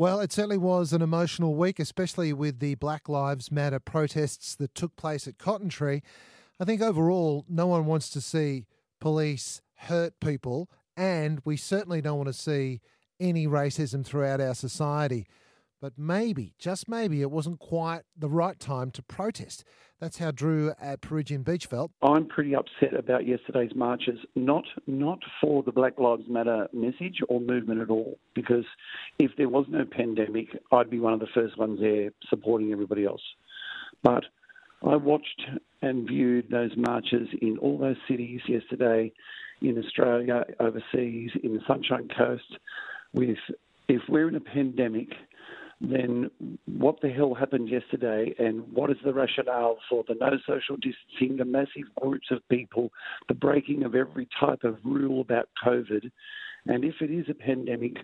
Well, it certainly was an emotional week, especially with the Black Lives Matter protests that took place at Cotton Tree. I think overall, no one wants to see police hurt people, and we certainly don't want to see any racism throughout our society. But maybe, just maybe, it wasn't quite the right time to protest. That's how Drew at Peregian Beach felt. I'm pretty upset about yesterday's marches, not not for the Black Lives Matter message or movement at all, because if there was no pandemic, I'd be one of the first ones there supporting everybody else. But I watched and viewed those marches in all those cities yesterday, in Australia, overseas, in the Sunshine Coast, with if we're in a pandemic – then what the hell happened yesterday and what is the rationale for the no social distancing, the massive groups of people, the breaking of every type of rule about COVID? And if it is a pandemic,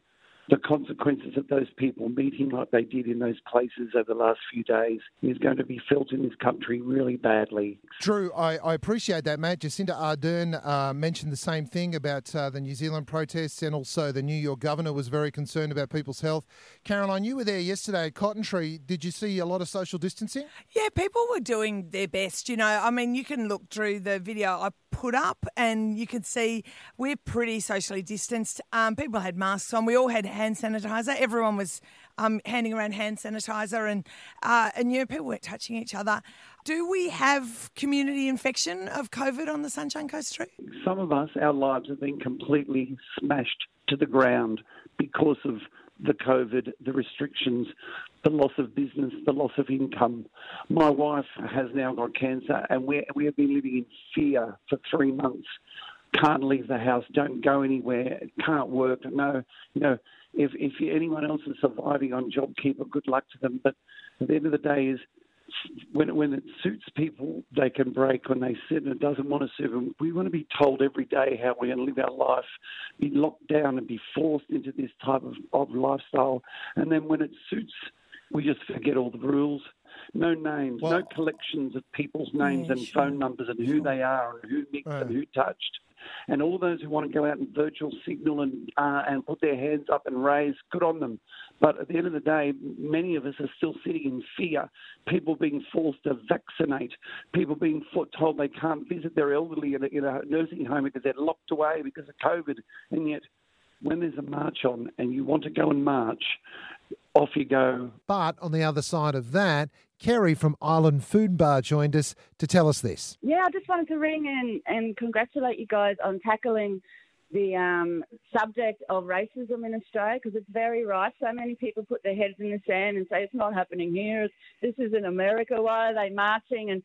the consequences of those people meeting like they did in those places over the last few days is going to be felt in this country really badly. Drew, I, I appreciate that, Matt. Jacinda Ardern uh, mentioned the same thing about uh, the New Zealand protests, and also the New York governor was very concerned about people's health. Caroline, you were there yesterday at Cotton Tree. Did you see a lot of social distancing? Yeah, people were doing their best. You know, I mean, you can look through the video I put up, and you can see we're pretty socially distanced. Um, people had masks on. We all had hand sanitizer. Everyone was um, handing around hand sanitizer, and uh, and you know people weren't touching each other. Do we have community infection of COVID on the Sunshine Coast Tree? Some of us, our lives have been completely smashed to the ground because of the COVID, the restrictions, the loss of business, the loss of income. My wife has now got cancer, and we we have been living in fear for three months. Can't leave the house, don't go anywhere, can't work. No, you know, if if anyone else is surviving on JobKeeper, good luck to them. But at the end of the day, is when when it suits people, they can break. When they sit and it doesn't want to suit them, we want to be told every day how we're going to live our life, be locked down and be forced into this type of, of lifestyle. And then when it suits, we just forget all the rules. No names, well, no collections of people's names yeah, and sure. phone numbers and who sure. they are and who mixed right. and who touched and all those who want to go out and virtual signal and uh, and put their hands up and raise, good on them. But at the end of the day, many of us are still sitting in fear. People being forced to vaccinate, people being told they can't visit their elderly in a, in a nursing home because they're locked away because of COVID, and yet when there's a march on and you want to go and march, off you go. But on the other side of that, Kerry from Island Food Bar joined us to tell us this. Yeah, I just wanted to ring and, and congratulate you guys on tackling the um, subject of racism in Australia because it's very right. So many people put their heads in the sand and say it's not happening here. This is in America. Why are they marching? And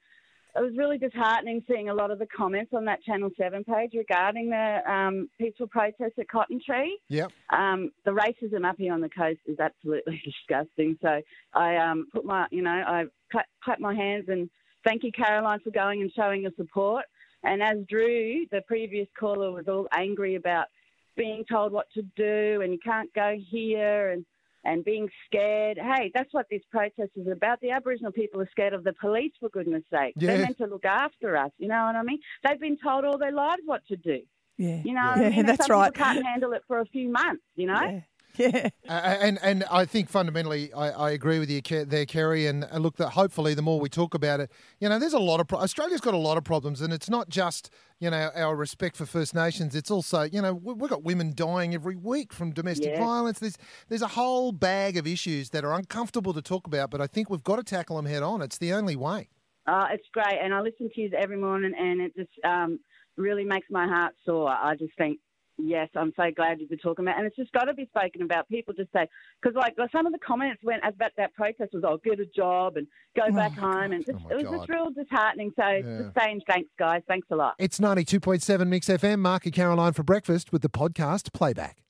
it was really disheartening seeing a lot of the comments on that Channel 7 page regarding the um, peaceful protests at Cotton Tree. Yep. Um, the racism up here on the coast is absolutely disgusting. So I um, put my, you know, I clap, clap my hands and thank you, Caroline, for going and showing your support. And as Drew, the previous caller, was all angry about being told what to do and you can't go here and and being scared. Hey, that's what this protest is about. The Aboriginal people are scared of the police, for goodness sake. Yeah. They're meant to look after us. You know what I mean? They've been told all their lives what to do. Yeah. You know, yeah, I mean? that's right. Can't handle it for a few months. You know. Yeah. Yeah. And and I think fundamentally I, I agree with you there, Kerry. And look, that hopefully the more we talk about it, you know, there's a lot of pro- Australia's got a lot of problems, and it's not just you know our respect for First Nations. It's also you know we've got women dying every week from domestic yeah. violence. There's there's a whole bag of issues that are uncomfortable to talk about, but I think we've got to tackle them head on. It's the only way. Uh, it's great, and I listen to you every morning, and it just um, really makes my heart sore. I just think Yes, I'm so glad you've been talking about, and it's just got to be spoken about. People just say because like some of the comments went about that protest was, "Oh, get a job and go oh back home," and just, oh it was just real disheartening. So yeah. just saying thanks, guys. Thanks a lot. It's ninety two point seven Mix FM. Mark and Caroline for breakfast with the podcast playback.